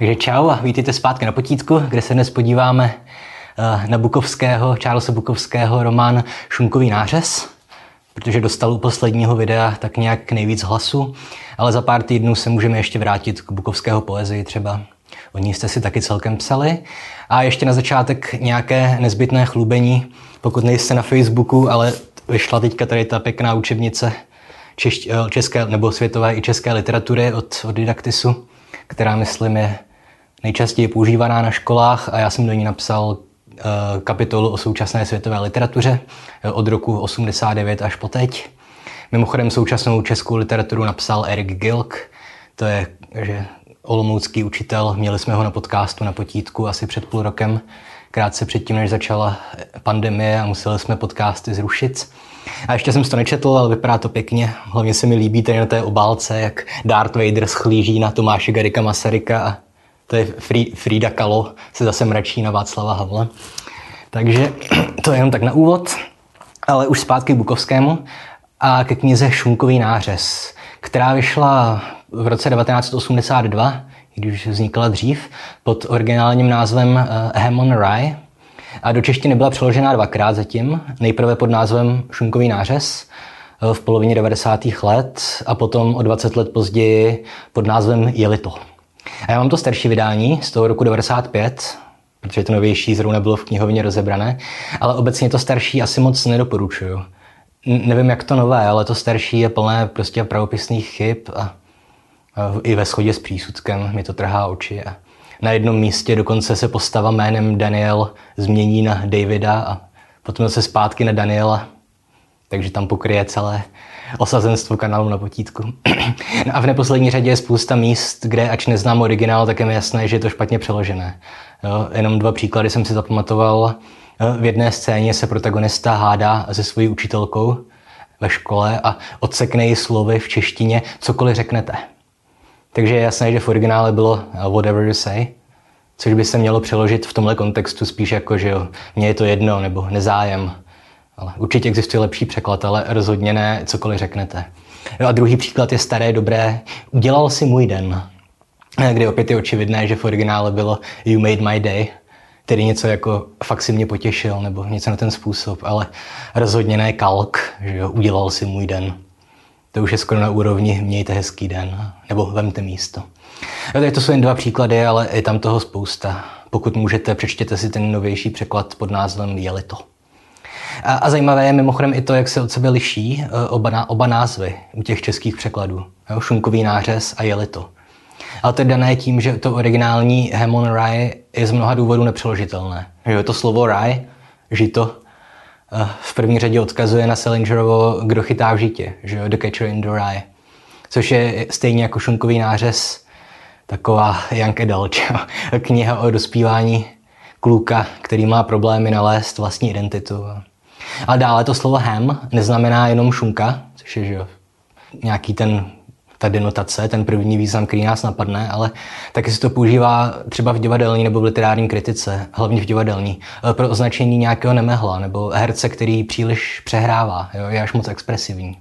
Takže čau a vítejte zpátky na potítku, kde se dnes podíváme eh, na Bukovského, Charlesa Bukovského román Šunkový nářez, protože dostal u posledního videa tak nějak nejvíc hlasu, ale za pár týdnů se můžeme ještě vrátit k Bukovského poezii třeba. O ní jste si taky celkem psali. A ještě na začátek nějaké nezbytné chlubení, pokud nejste na Facebooku, ale vyšla teďka tady ta pěkná učebnice češ, eh, české nebo světové i české literatury od, od Didaktisu, která myslím je nejčastěji používaná na školách a já jsem do ní napsal eh, kapitolu o současné světové literatuře eh, od roku 89 až po teď. Mimochodem současnou českou literaturu napsal Erik Gilk, to je že olomoucký učitel, měli jsme ho na podcastu na potítku asi před půl rokem, krátce předtím, než začala pandemie a museli jsme podcasty zrušit. A ještě jsem to nečetl, ale vypadá to pěkně. Hlavně se mi líbí tady na té obálce, jak Darth Vader schlíží na Tomáše Garika Masaryka a to je Frida Kalo, se zase mračí na Václava Havla. Takže to je jenom tak na úvod, ale už zpátky k Bukovskému a ke knize Šunkový nářez, která vyšla v roce 1982, když vznikla dřív, pod originálním názvem uh, Ham on Rye. A do češtiny byla přeložena dvakrát zatím. Nejprve pod názvem Šunkový nářez uh, v polovině 90. let a potom o 20 let později pod názvem Jelito. A já mám to starší vydání z toho roku 95, protože to novější zrovna bylo v knihovně rozebrané, ale obecně to starší asi moc nedoporučuju. Nevím, jak to nové, ale to starší je plné prostě pravopisných chyb a i ve shodě s přísudkem mi to trhá oči. A na jednom místě dokonce se postava jménem Daniel změní na Davida a potom se zpátky na Daniela, takže tam pokryje celé osazenstvo kanálu na potítku. no a v neposlední řadě je spousta míst, kde ač neznám originál, tak je mi jasné, že je to špatně přeložené. Jo, jenom dva příklady jsem si zapamatoval. V jedné scéně se protagonista hádá se svojí učitelkou ve škole a odsekne jí slovy v češtině, cokoliv řeknete. Takže je jasné, že v originále bylo uh, whatever you say, což by se mělo přeložit v tomhle kontextu spíš jako, že jo, mně je to jedno, nebo nezájem. Ale určitě existuje lepší překlad, ale rozhodně ne cokoliv řeknete. Jo, a druhý příklad je staré, dobré, udělal si můj den, kdy opět je očividné, že v originále bylo you made my day, tedy něco jako fakt si mě potěšil, nebo něco na ten způsob, ale rozhodně ne kalk, že jo, udělal si můj den to už je skoro na úrovni mějte hezký den, nebo vemte místo. No, to jsou jen dva příklady, ale je tam toho spousta. Pokud můžete, přečtěte si ten novější překlad pod názvem Jeli to. A, a zajímavé je mimochodem i to, jak se od sebe liší e, oba, oba názvy u těch českých překladů. Jo, šunkový nářez a Jeli to. Ale to je dané tím, že to originální Hamon Rye je z mnoha důvodů nepřeložitelné. Jo, to slovo Rye, žito, Eh, v první řadě odkazuje na Salingerovo Kdo chytá v žitě, že jo, The Catcher in the Rye, což je stejně jako šunkový nářez, taková Young Adult, kniha o dospívání kluka, který má problémy nalézt vlastní identitu. A dále to slovo ham neznamená jenom šunka, což je že jo, nějaký ten ta denotace, ten první význam, který nás napadne, ale taky se to používá třeba v divadelní nebo v literární kritice, hlavně v divadelní, eh, pro označení nějakého nemehla nebo herce, který příliš přehrává, jo, je až moc expresivní.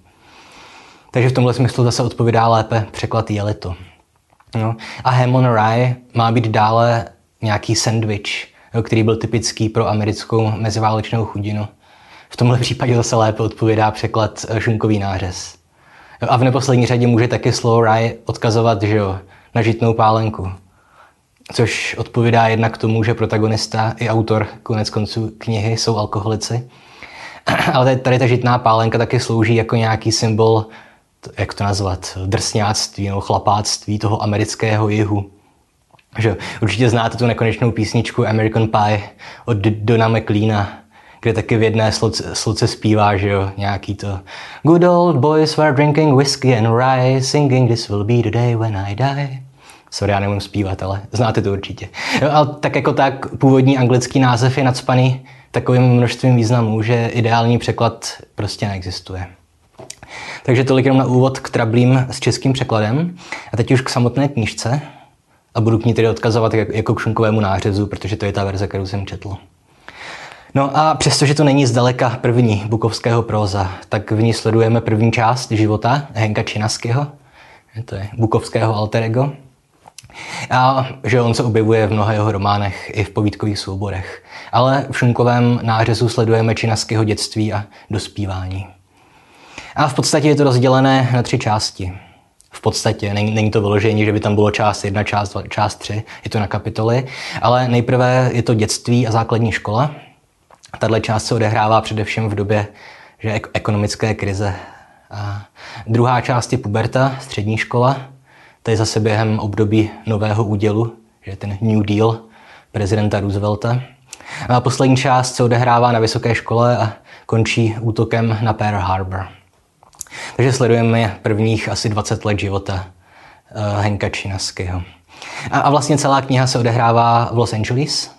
Takže v tomhle smyslu zase odpovídá lépe překlad jelito. No. A ham on rye má být dále nějaký sandwich, jo, který byl typický pro americkou meziválečnou chudinu. V tomhle případě zase lépe odpovídá překlad eh, šunkový nářez. A v neposlední řadě může taky slovo rye odkazovat že jo, na žitnou pálenku. Což odpovídá jednak tomu, že protagonista i autor konec konců knihy jsou alkoholici. Ale tady ta žitná pálenka taky slouží jako nějaký symbol, jak to nazvat, drsňáctví nebo chlapáctví toho amerického jihu. Že určitě znáte tu nekonečnou písničku American Pie od Dona McLeana, kde taky v jedné sloce, sloce zpívá, že jo, nějaký to Good old boys were drinking whiskey and rye, singing this will be the day when I die. Sorry, já nemůžu zpívat, ale znáte to určitě. Jo, ale tak jako tak původní anglický název je nadspaný takovým množstvím významů, že ideální překlad prostě neexistuje. Takže tolik jenom na úvod k trablím s českým překladem. A teď už k samotné knížce. A budu k ní tedy odkazovat jako k šunkovému nářezu, protože to je ta verze, kterou jsem četl. No a přestože to není zdaleka první bukovského próza, tak v ní sledujeme první část života Henka Činaského, to je bukovského alter ego. A že on se objevuje v mnoha jeho románech i v povídkových souborech. Ale v Šunkovém nářezu sledujeme činaského dětství a dospívání. A v podstatě je to rozdělené na tři části. V podstatě není, není to vyložení, že by tam bylo část jedna, část dva, část tři, je to na kapitoly, ale nejprve je to dětství a základní škola. Tahle část se odehrává především v době že ekonomické krize. A druhá část je puberta, střední škola, to je zase během období nového údělu, že ten New Deal prezidenta Roosevelta. A poslední část se odehrává na vysoké škole a končí útokem na Pearl Harbor. Takže sledujeme prvních asi 20 let života uh, Henka Činaského. A, a vlastně celá kniha se odehrává v Los Angeles.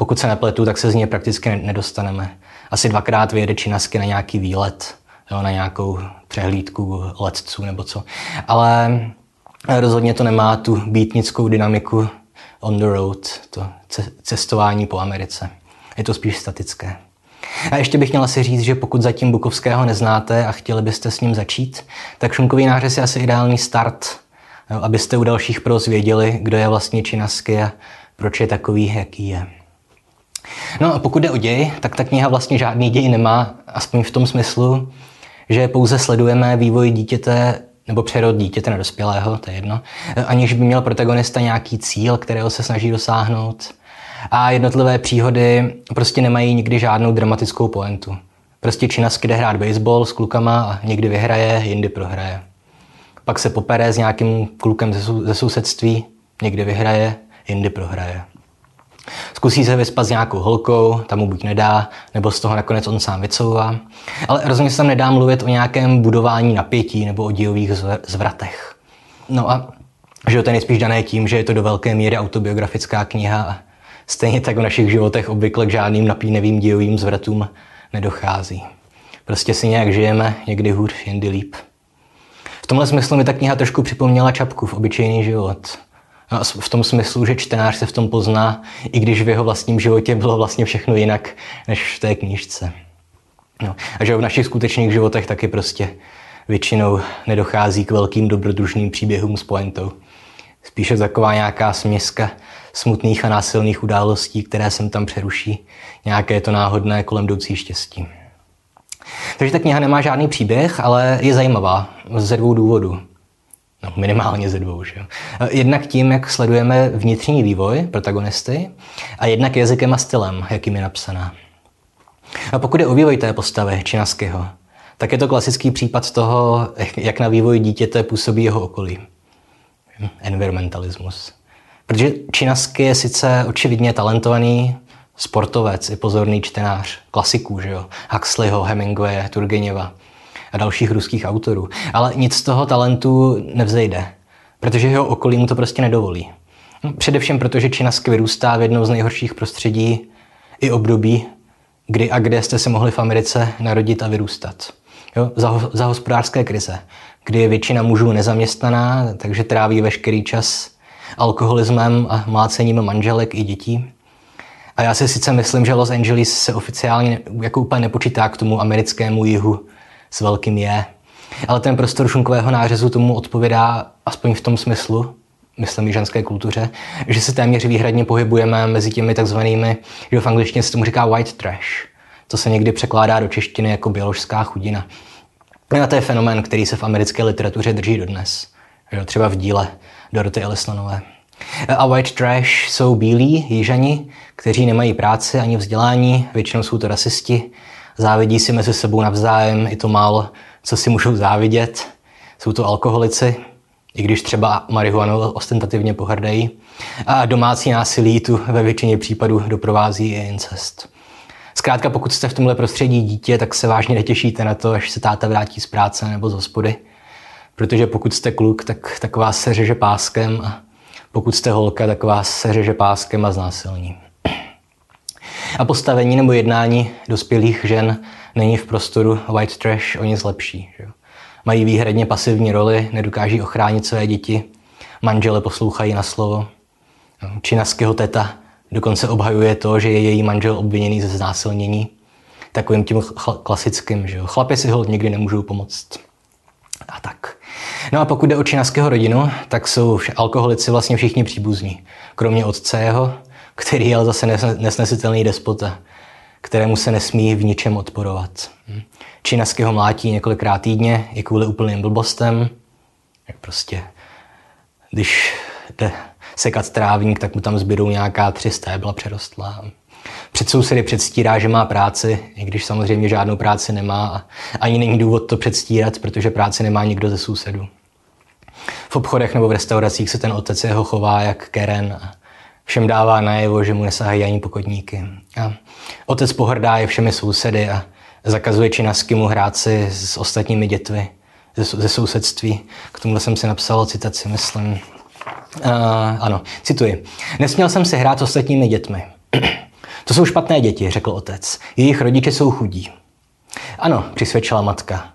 Pokud se nepletu, tak se z ní prakticky nedostaneme. Asi dvakrát vyjede Činasky na nějaký výlet, jo, na nějakou přehlídku letců nebo co. Ale rozhodně to nemá tu býtnickou dynamiku on the road, to cestování po Americe. Je to spíš statické. A ještě bych měla si říct, že pokud zatím Bukovského neznáte a chtěli byste s ním začít, tak Šunkový nářez je asi ideální start, abyste u dalších pros věděli, kdo je vlastně Činasky a proč je takový, jaký je. No a pokud jde o děj, tak ta kniha vlastně žádný děj nemá, aspoň v tom smyslu, že pouze sledujeme vývoj dítěte nebo přerod dítěte na dospělého, to je jedno, aniž by měl protagonista nějaký cíl, kterého se snaží dosáhnout. A jednotlivé příhody prostě nemají nikdy žádnou dramatickou poentu. Prostě Činasky jde hrát baseball s klukama a někdy vyhraje, jindy prohraje. Pak se popere s nějakým klukem ze sousedství, někdy vyhraje, jindy prohraje. Zkusí se vyspat s nějakou holkou, tam mu buď nedá, nebo z toho nakonec on sám vycouvá. Ale rozhodně se tam nedá mluvit o nějakém budování napětí nebo o dílových zvratech. No a že to je nejspíš dané tím, že je to do velké míry autobiografická kniha a stejně tak v našich životech obvykle k žádným napínavým dílovým zvratům nedochází. Prostě si nějak žijeme, někdy hůř, jindy líp. V tomhle smyslu mi ta kniha trošku připomněla čapku v obyčejný život. V tom smyslu, že čtenář se v tom pozná, i když v jeho vlastním životě bylo vlastně všechno jinak, než v té knížce. No. A že v našich skutečných životech taky prostě většinou nedochází k velkým dobrodružným příběhům s pointou. Spíše taková nějaká směska smutných a násilných událostí, které sem tam přeruší nějaké to náhodné kolem jdoucí štěstí. Takže ta kniha nemá žádný příběh, ale je zajímavá ze dvou důvodů. No, minimálně ze dvou. Že? Jednak tím, jak sledujeme vnitřní vývoj protagonisty a jednak jazykem a stylem, jakým je napsaná. A pokud je o vývoj té postavy Činaského, tak je to klasický případ toho, jak na vývoj dítěte působí jeho okolí. Environmentalismus. Protože Činasky je sice očividně talentovaný sportovec i pozorný čtenář klasiků, že jo? Huxleyho, Hemingwaye, Turgeněva a dalších ruských autorů. Ale nic z toho talentu nevzejde, protože jeho okolí mu to prostě nedovolí. No, především proto, že Činasky vyrůstá v jednou z nejhorších prostředí i období, kdy a kde jste se mohli v Americe narodit a vyrůstat. Jo, za, za hospodářské krize, kdy je většina mužů nezaměstnaná, takže tráví veškerý čas alkoholismem a mlácením manželek i dětí. A já si sice myslím, že Los Angeles se oficiálně jako úplně nepočítá k tomu americkému jihu s velkým je, ale ten prostor šunkového nářezu tomu odpovědá aspoň v tom smyslu, myslím i ženské kultuře, že se téměř výhradně pohybujeme mezi těmi takzvanými, že v angličtině se tomu říká white trash. To se někdy překládá do češtiny jako běložská chudina. A to je fenomén, který se v americké literatuře drží dodnes. Třeba v díle Doroty Ellisonové. A white trash jsou bílí jižani, kteří nemají práci ani vzdělání, většinou jsou to rasisti, závidí si mezi sebou navzájem i to málo, co si můžou závidět. Jsou to alkoholici, i když třeba marihuanu ostentativně pohrdají. A domácí násilí tu ve většině případů doprovází i incest. Zkrátka, pokud jste v tomhle prostředí dítě, tak se vážně netěšíte na to, až se táta vrátí z práce nebo z hospody. Protože pokud jste kluk, tak, tak vás se řeže páskem a pokud jste holka, tak vás se řeže páskem a znásilní. A postavení nebo jednání dospělých žen není v prostoru white trash o nic lepší. Že? Mají výhradně pasivní roli, nedokáží ochránit své děti, manžele poslouchají na slovo. Činaského teta dokonce obhajuje to, že je její manžel obviněný ze znásilnění. Takovým tím klasickým, že jo. Chlapi si ho nikdy nemůžou pomoct. A tak. No a pokud jde o činaského rodinu, tak jsou alkoholici vlastně všichni příbuzní. Kromě otce jeho, který je ale zase nesnesitelný despota, kterému se nesmí v ničem odporovat. Hm. Činasky ho mlátí několikrát týdně i kvůli úplným blbostem. Jak prostě, když jde sekat trávník, tak mu tam zbydou nějaká tři stébla přerostlá. Před sousedy předstírá, že má práci, i když samozřejmě žádnou práci nemá a ani není důvod to předstírat, protože práci nemá nikdo ze sousedů. V obchodech nebo v restauracích se ten otec jeho chová jak Keren a všem dává najevo, že mu nesahají ani pokodníky. A otec pohrdá je všemi sousedy a zakazuje činasky mu hrát si s ostatními dětmi ze, ze sousedství. K tomu jsem si napsal citaci, myslím. Uh, ano, cituji. Nesměl jsem si hrát s ostatními dětmi. To jsou špatné děti, řekl otec. Jejich rodiče jsou chudí. Ano, přisvědčila matka.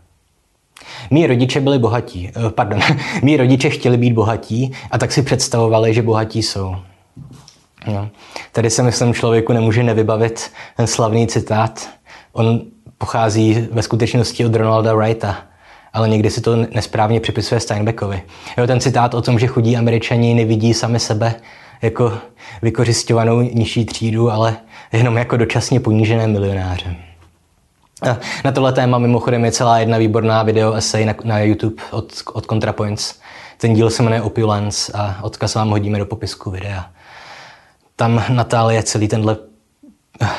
Mí rodiče byli bohatí, uh, pardon, mí rodiče chtěli být bohatí a tak si představovali, že bohatí jsou. No. Tady se myslím člověku nemůže nevybavit ten slavný citát. On pochází ve skutečnosti od Ronalda Wrighta, ale někdy si to nesprávně připisuje Steinbeckovi. Jo, ten citát o tom, že chudí američani nevidí sami sebe jako vykořišťovanou nižší třídu, ale jenom jako dočasně ponížené milionáře. Na tohle téma mimochodem je celá jedna výborná video essay na, na YouTube od, od ContraPoints. Ten díl se jmenuje Opulence a odkaz vám hodíme do popisku videa. Tam Natálie celý tenhle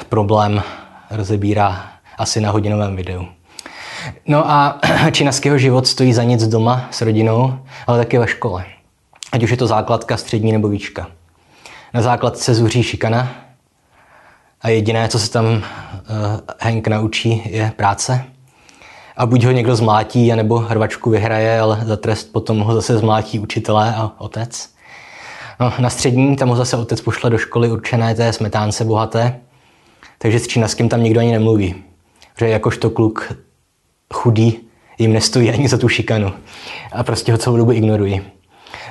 problém rozebírá asi na hodinovém videu. No a činaského život stojí za nic doma s rodinou, ale taky ve škole. Ať už je to základka, střední nebo výška. Na základce zuří šikana a jediné, co se tam uh, Hank naučí, je práce. A buď ho někdo zmlátí, anebo hrvačku vyhraje, ale za trest potom ho zase zmlátí učitelé a otec. No, na střední tam ho zase otec pošle do školy určené té smetánce bohaté, takže s činaským tam nikdo ani nemluví. Že jakožto kluk chudý jim nestojí ani za tu šikanu a prostě ho celou dobu ignorují.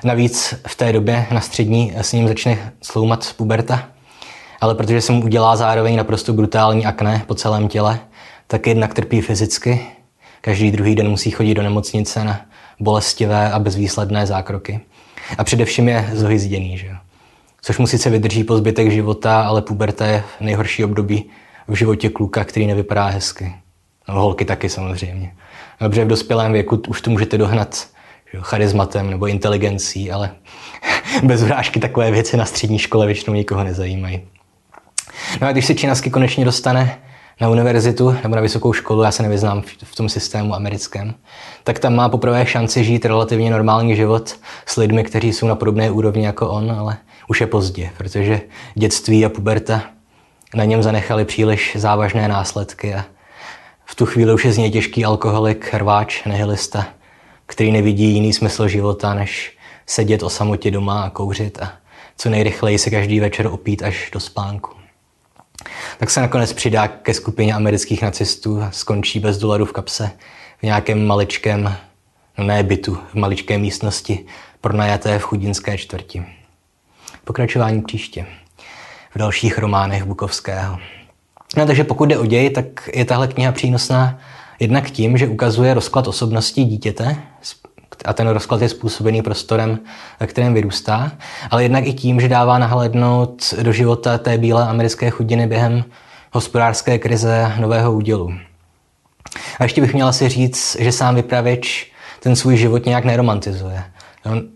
Navíc v té době na střední s ním začne sloumat puberta, ale protože se mu udělá zároveň naprosto brutální akné po celém těle, tak jednak trpí fyzicky. Každý druhý den musí chodit do nemocnice na bolestivé a bezvýsledné zákroky. A především je zohyzděný, že jo? Což mu sice vydrží po zbytek života, ale puberta je nejhorší období v životě kluka, který nevypadá hezky. No, holky taky samozřejmě. Dobře, v dospělém věku už to můžete dohnat že, charizmatem nebo inteligencí, ale bez vrážky takové věci na střední škole většinou nikoho nezajímají. No a když se činasky konečně dostane na univerzitu nebo na vysokou školu, já se nevyznám v tom systému americkém, tak tam má poprvé šanci žít relativně normální život s lidmi, kteří jsou na podobné úrovni jako on, ale už je pozdě, protože dětství a puberta na něm zanechali příliš závažné následky a v tu chvíli už je z něj těžký alkoholik, hrváč, nihilista, který nevidí jiný smysl života, než sedět o samotě doma a kouřit a co nejrychleji se každý večer opít až do spánku. Tak se nakonec přidá ke skupině amerických nacistů a skončí bez dolarů v kapse v nějakém maličkém, no ne bytu, v maličké místnosti pronajaté v chudinské čtvrti. Pokračování příště v dalších románech Bukovského. No, takže pokud jde o děj, tak je tahle kniha přínosná jednak tím, že ukazuje rozklad osobnosti dítěte, a ten rozklad je způsobený prostorem, ve kterém vyrůstá, ale jednak i tím, že dává nahlédnout do života té bílé americké chudiny během hospodářské krize nového údělu. A ještě bych měla si říct, že sám vypravěč ten svůj život nějak neromantizuje.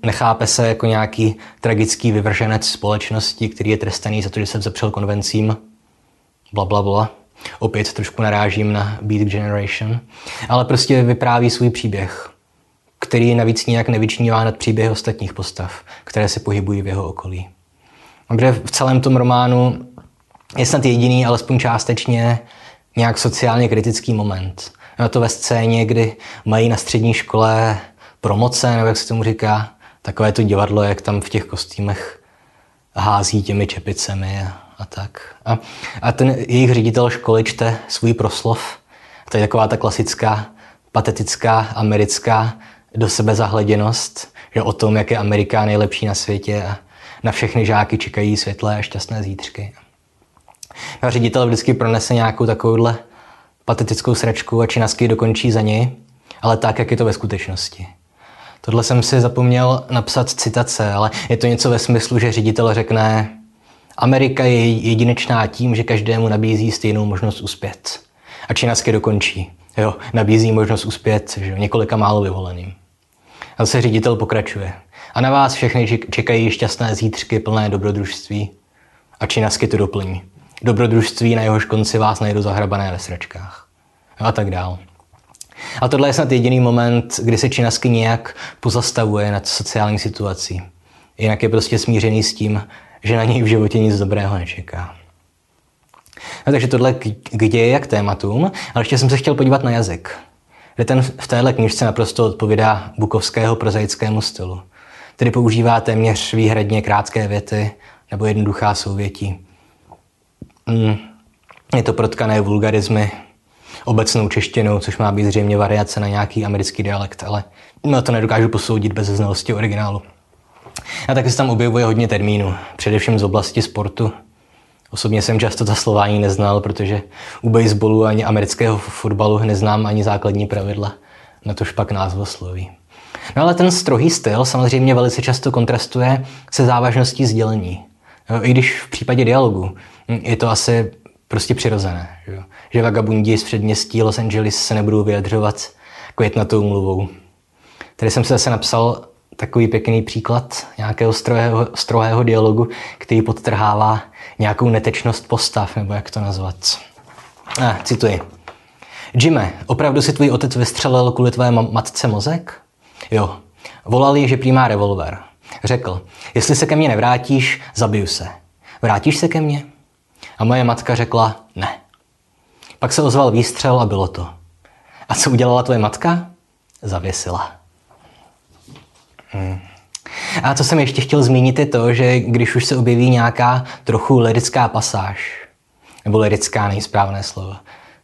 Nechápe se jako nějaký tragický vyvrženec společnosti, který je trestaný za to, že se vzepřel konvencím, bla, bla, bla. Opět trošku narážím na Beat Generation. Ale prostě vypráví svůj příběh, který navíc nijak nevyčnívá nad příběhy ostatních postav, které se pohybují v jeho okolí. Dobře, v celém tom románu je snad jediný, alespoň částečně, nějak sociálně kritický moment. Je to ve scéně, kdy mají na střední škole promoce, nebo jak se tomu říká, takové to divadlo, jak tam v těch kostýmech hází těmi čepicemi a, a tak. A, a ten jejich ředitel školy čte svůj proslov. To je taková ta klasická, patetická, americká do sebe zahleděnost, že o tom, jak je Amerika nejlepší na světě a na všechny žáky čekají světlé a šťastné zítřky. A ředitel vždycky pronese nějakou takovouhle patetickou sračku a činasky dokončí za něj, ale tak, jak je to ve skutečnosti. Tohle jsem si zapomněl napsat citace, ale je to něco ve smyslu, že ředitel řekne Amerika je jedinečná tím, že každému nabízí stejnou možnost uspět. A činasky dokončí. Jo, nabízí možnost uspět že několika málo vyvoleným. Zase ředitel pokračuje. A na vás všechny čekají šťastné zítřky plné dobrodružství. A činasky to doplní. Dobrodružství, na jehož konci vás najdou zahrabané ve sračkách. A tak dál. A tohle je snad jediný moment, kdy se Činasky nějak pozastavuje nad sociální situací. Jinak je prostě smířený s tím, že na něj v životě nic dobrého nečeká. No, takže tohle k ději jak tématům, ale ještě jsem se chtěl podívat na jazyk, kde ten v téhle knižce naprosto odpovídá bukovského prozaickému stylu. Tedy používá téměř výhradně krátké věty nebo jednoduchá souvětí. Mm, je to protkané vulgarizmy, obecnou češtinou, což má být zřejmě variace na nějaký americký dialekt, ale no, to nedokážu posoudit bez znalosti originálu. A taky se tam objevuje hodně termínů, především z oblasti sportu. Osobně jsem často ta slova ani neznal, protože u baseballu ani amerického fotbalu neznám ani základní pravidla, na tož pak názvosloví. No ale ten strohý styl samozřejmě velice často kontrastuje se závažností sdělení. I když v případě dialogu je to asi prostě přirozené. Že, že vagabundi z předměstí Los Angeles se nebudou vyjadřovat květnatou mluvou. Tady jsem se zase napsal takový pěkný příklad nějakého strohého, strohého dialogu, který podtrhává nějakou netečnost postav, nebo jak to nazvat. Ah, cituji. Jimmy, opravdu si tvůj otec vystřelil kvůli tvé matce mozek? Jo. Volal jí, že přijímá revolver. Řekl, jestli se ke mně nevrátíš, zabiju se. Vrátíš se ke mně? A moje matka řekla ne. Pak se ozval výstřel a bylo to. A co udělala tvoje matka? Zavěsila. Hmm. A co jsem ještě chtěl zmínit je to, že když už se objeví nějaká trochu lirická pasáž, nebo lirická nejsprávné slovo,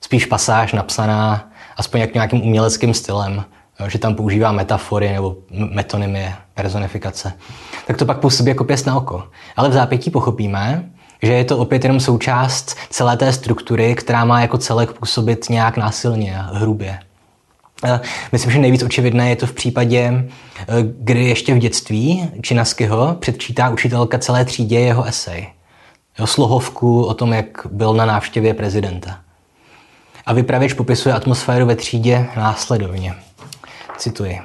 spíš pasáž napsaná aspoň jak nějakým uměleckým stylem, že tam používá metafory nebo metonymie, personifikace, tak to pak působí jako pěst na oko. Ale v zápětí pochopíme, že je to opět jenom součást celé té struktury, která má jako celek působit nějak násilně hrubě. Myslím, že nejvíc očividné je to v případě, e, kdy ještě v dětství Činaskyho předčítá učitelka celé třídě jeho esej. Jeho slohovku o tom, jak byl na návštěvě prezidenta. A vypravěč popisuje atmosféru ve třídě následovně. Cituji.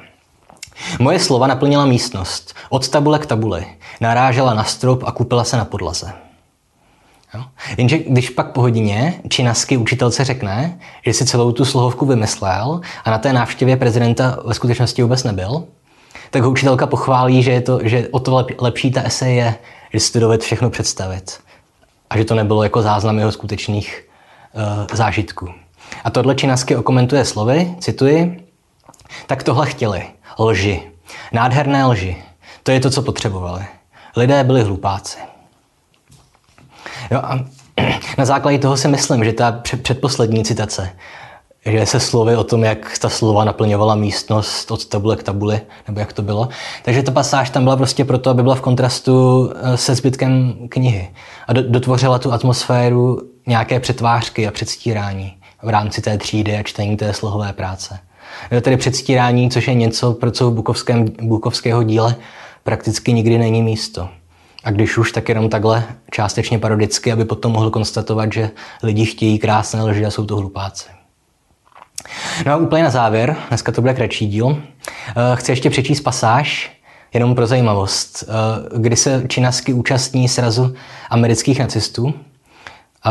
Moje slova naplnila místnost. Od tabule k tabuli. Narážela na strop a kupila se na podlaze. Jo? Jenže když pak po hodině činasky učitelce řekne, že si celou tu slohovku vymyslel a na té návštěvě prezidenta ve skutečnosti vůbec nebyl, tak ho učitelka pochválí, že, je to, že o to lepší ta esej je, že si to dovedl všechno představit. A že to nebylo jako záznam jeho skutečných uh, zážitků. A tohle Činasky okomentuje slovy, cituji, tak tohle chtěli. Lži. Nádherné lži. To je to, co potřebovali. Lidé byli hlupáci. Jo, a na základě toho si myslím, že ta předposlední citace, že se slovy o tom, jak ta slova naplňovala místnost od tabule k tabuli, nebo jak to bylo. Takže ta pasáž tam byla prostě proto, aby byla v kontrastu eh, se zbytkem knihy. A dotvořila tu atmosféru nějaké přetvářky a předstírání v rámci té třídy a čtení té slohové práce. Tedy předstírání, což je něco, pro co v bukovském, bukovského díle prakticky nikdy není místo. A když už, tak jenom takhle částečně parodicky, aby potom mohl konstatovat, že lidi chtějí krásné lži a jsou to hlupáci. No a úplně na závěr, dneska to bude kratší díl, eh, chci ještě přečíst pasáž, jenom pro zajímavost, eh, kdy se Činasky účastní srazu amerických nacistů,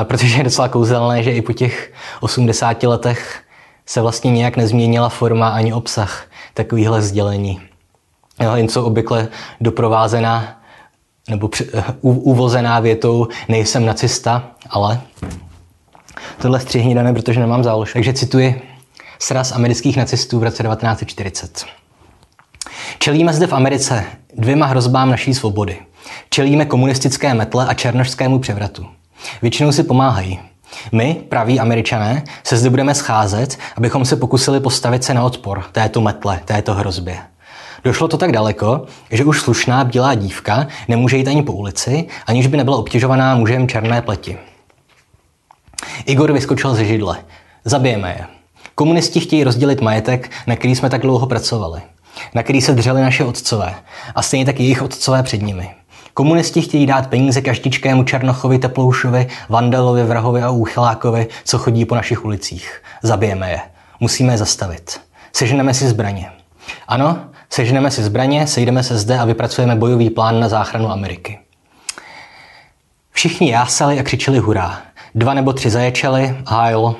protože je docela kouzelné, že i po těch 80 letech se vlastně nějak nezměnila forma ani obsah takovýchhle sdělení. Jen co obvykle doprovázená nebo uvozená větou nejsem nacista, ale tohle střihni dané, protože nemám zálož. Takže cituji sraz amerických nacistů v roce 1940. Čelíme zde v Americe dvěma hrozbám naší svobody. Čelíme komunistické metle a černožskému převratu. Většinou si pomáhají. My, praví američané, se zde budeme scházet, abychom se pokusili postavit se na odpor této metle, této hrozbě. Došlo to tak daleko, že už slušná bílá dívka nemůže jít ani po ulici, aniž by nebyla obtěžovaná mužem černé pleti. Igor vyskočil ze židle. Zabijeme je. Komunisti chtějí rozdělit majetek, na který jsme tak dlouho pracovali. na který se dřeli naše otcové a stejně tak jejich otcové před nimi. Komunisti chtějí dát peníze každičkému Černochovi, Teploušovi, Vandalovi, Vrahovi a Úchylákovi, co chodí po našich ulicích. Zabijeme je. Musíme je zastavit. Seženeme si zbraně. Ano, seženeme si zbraně, sejdeme se zde a vypracujeme bojový plán na záchranu Ameriky. Všichni jásali a křičeli hurá. Dva nebo tři zaječeli, Heil,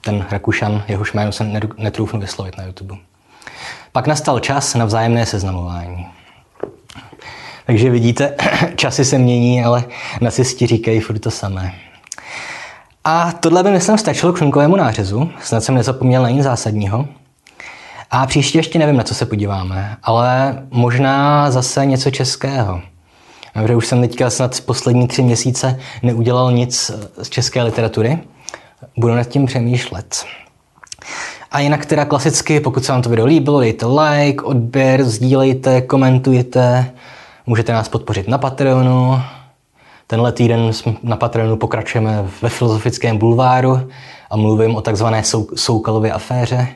ten Rakušan, jehož jméno jsem netrůfnu vyslovit na YouTube. Pak nastal čas na vzájemné seznamování. Takže vidíte, časy se mění, ale nacisti říkají furt to samé. A tohle by, myslím, stačilo k šunkovému nářezu. Snad jsem nezapomněl na nic zásadního. A příště ještě nevím, na co se podíváme, ale možná zase něco českého. Protože už jsem teďka snad poslední tři měsíce neudělal nic z české literatury. Budu nad tím přemýšlet. A jinak teda klasicky, pokud se vám to video líbilo, dejte like, odběr, sdílejte, komentujte. Můžete nás podpořit na Patreonu. Tenhle týden na Patreonu pokračujeme ve filozofickém bulváru a mluvím o takzvané Soukalově aféře.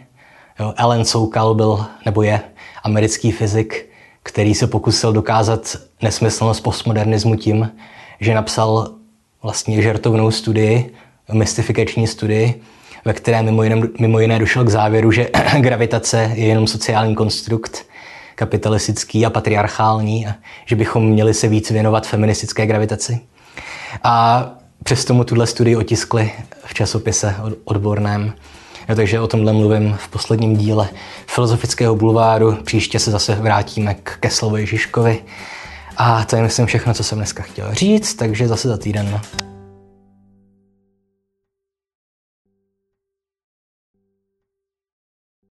Jo, Alan Soukal byl, nebo je, americký fyzik, který se pokusil dokázat nesmyslnost postmodernismu tím, že napsal vlastně žertovnou studii, mystifikační studii, ve které mimo jiné, mimo jiné došel k závěru, že gravitace je jenom sociální konstrukt, kapitalistický a patriarchální, a že bychom měli se víc věnovat feministické gravitaci. A přesto mu tuhle studii otiskli v časopise odborném. Jo, takže o tomhle mluvím v posledním díle Filozofického bulváru. Příště se zase vrátíme k Keslovi Ježiškovi. A to je myslím všechno, co jsem dneska chtěl říct, takže zase za týden. No.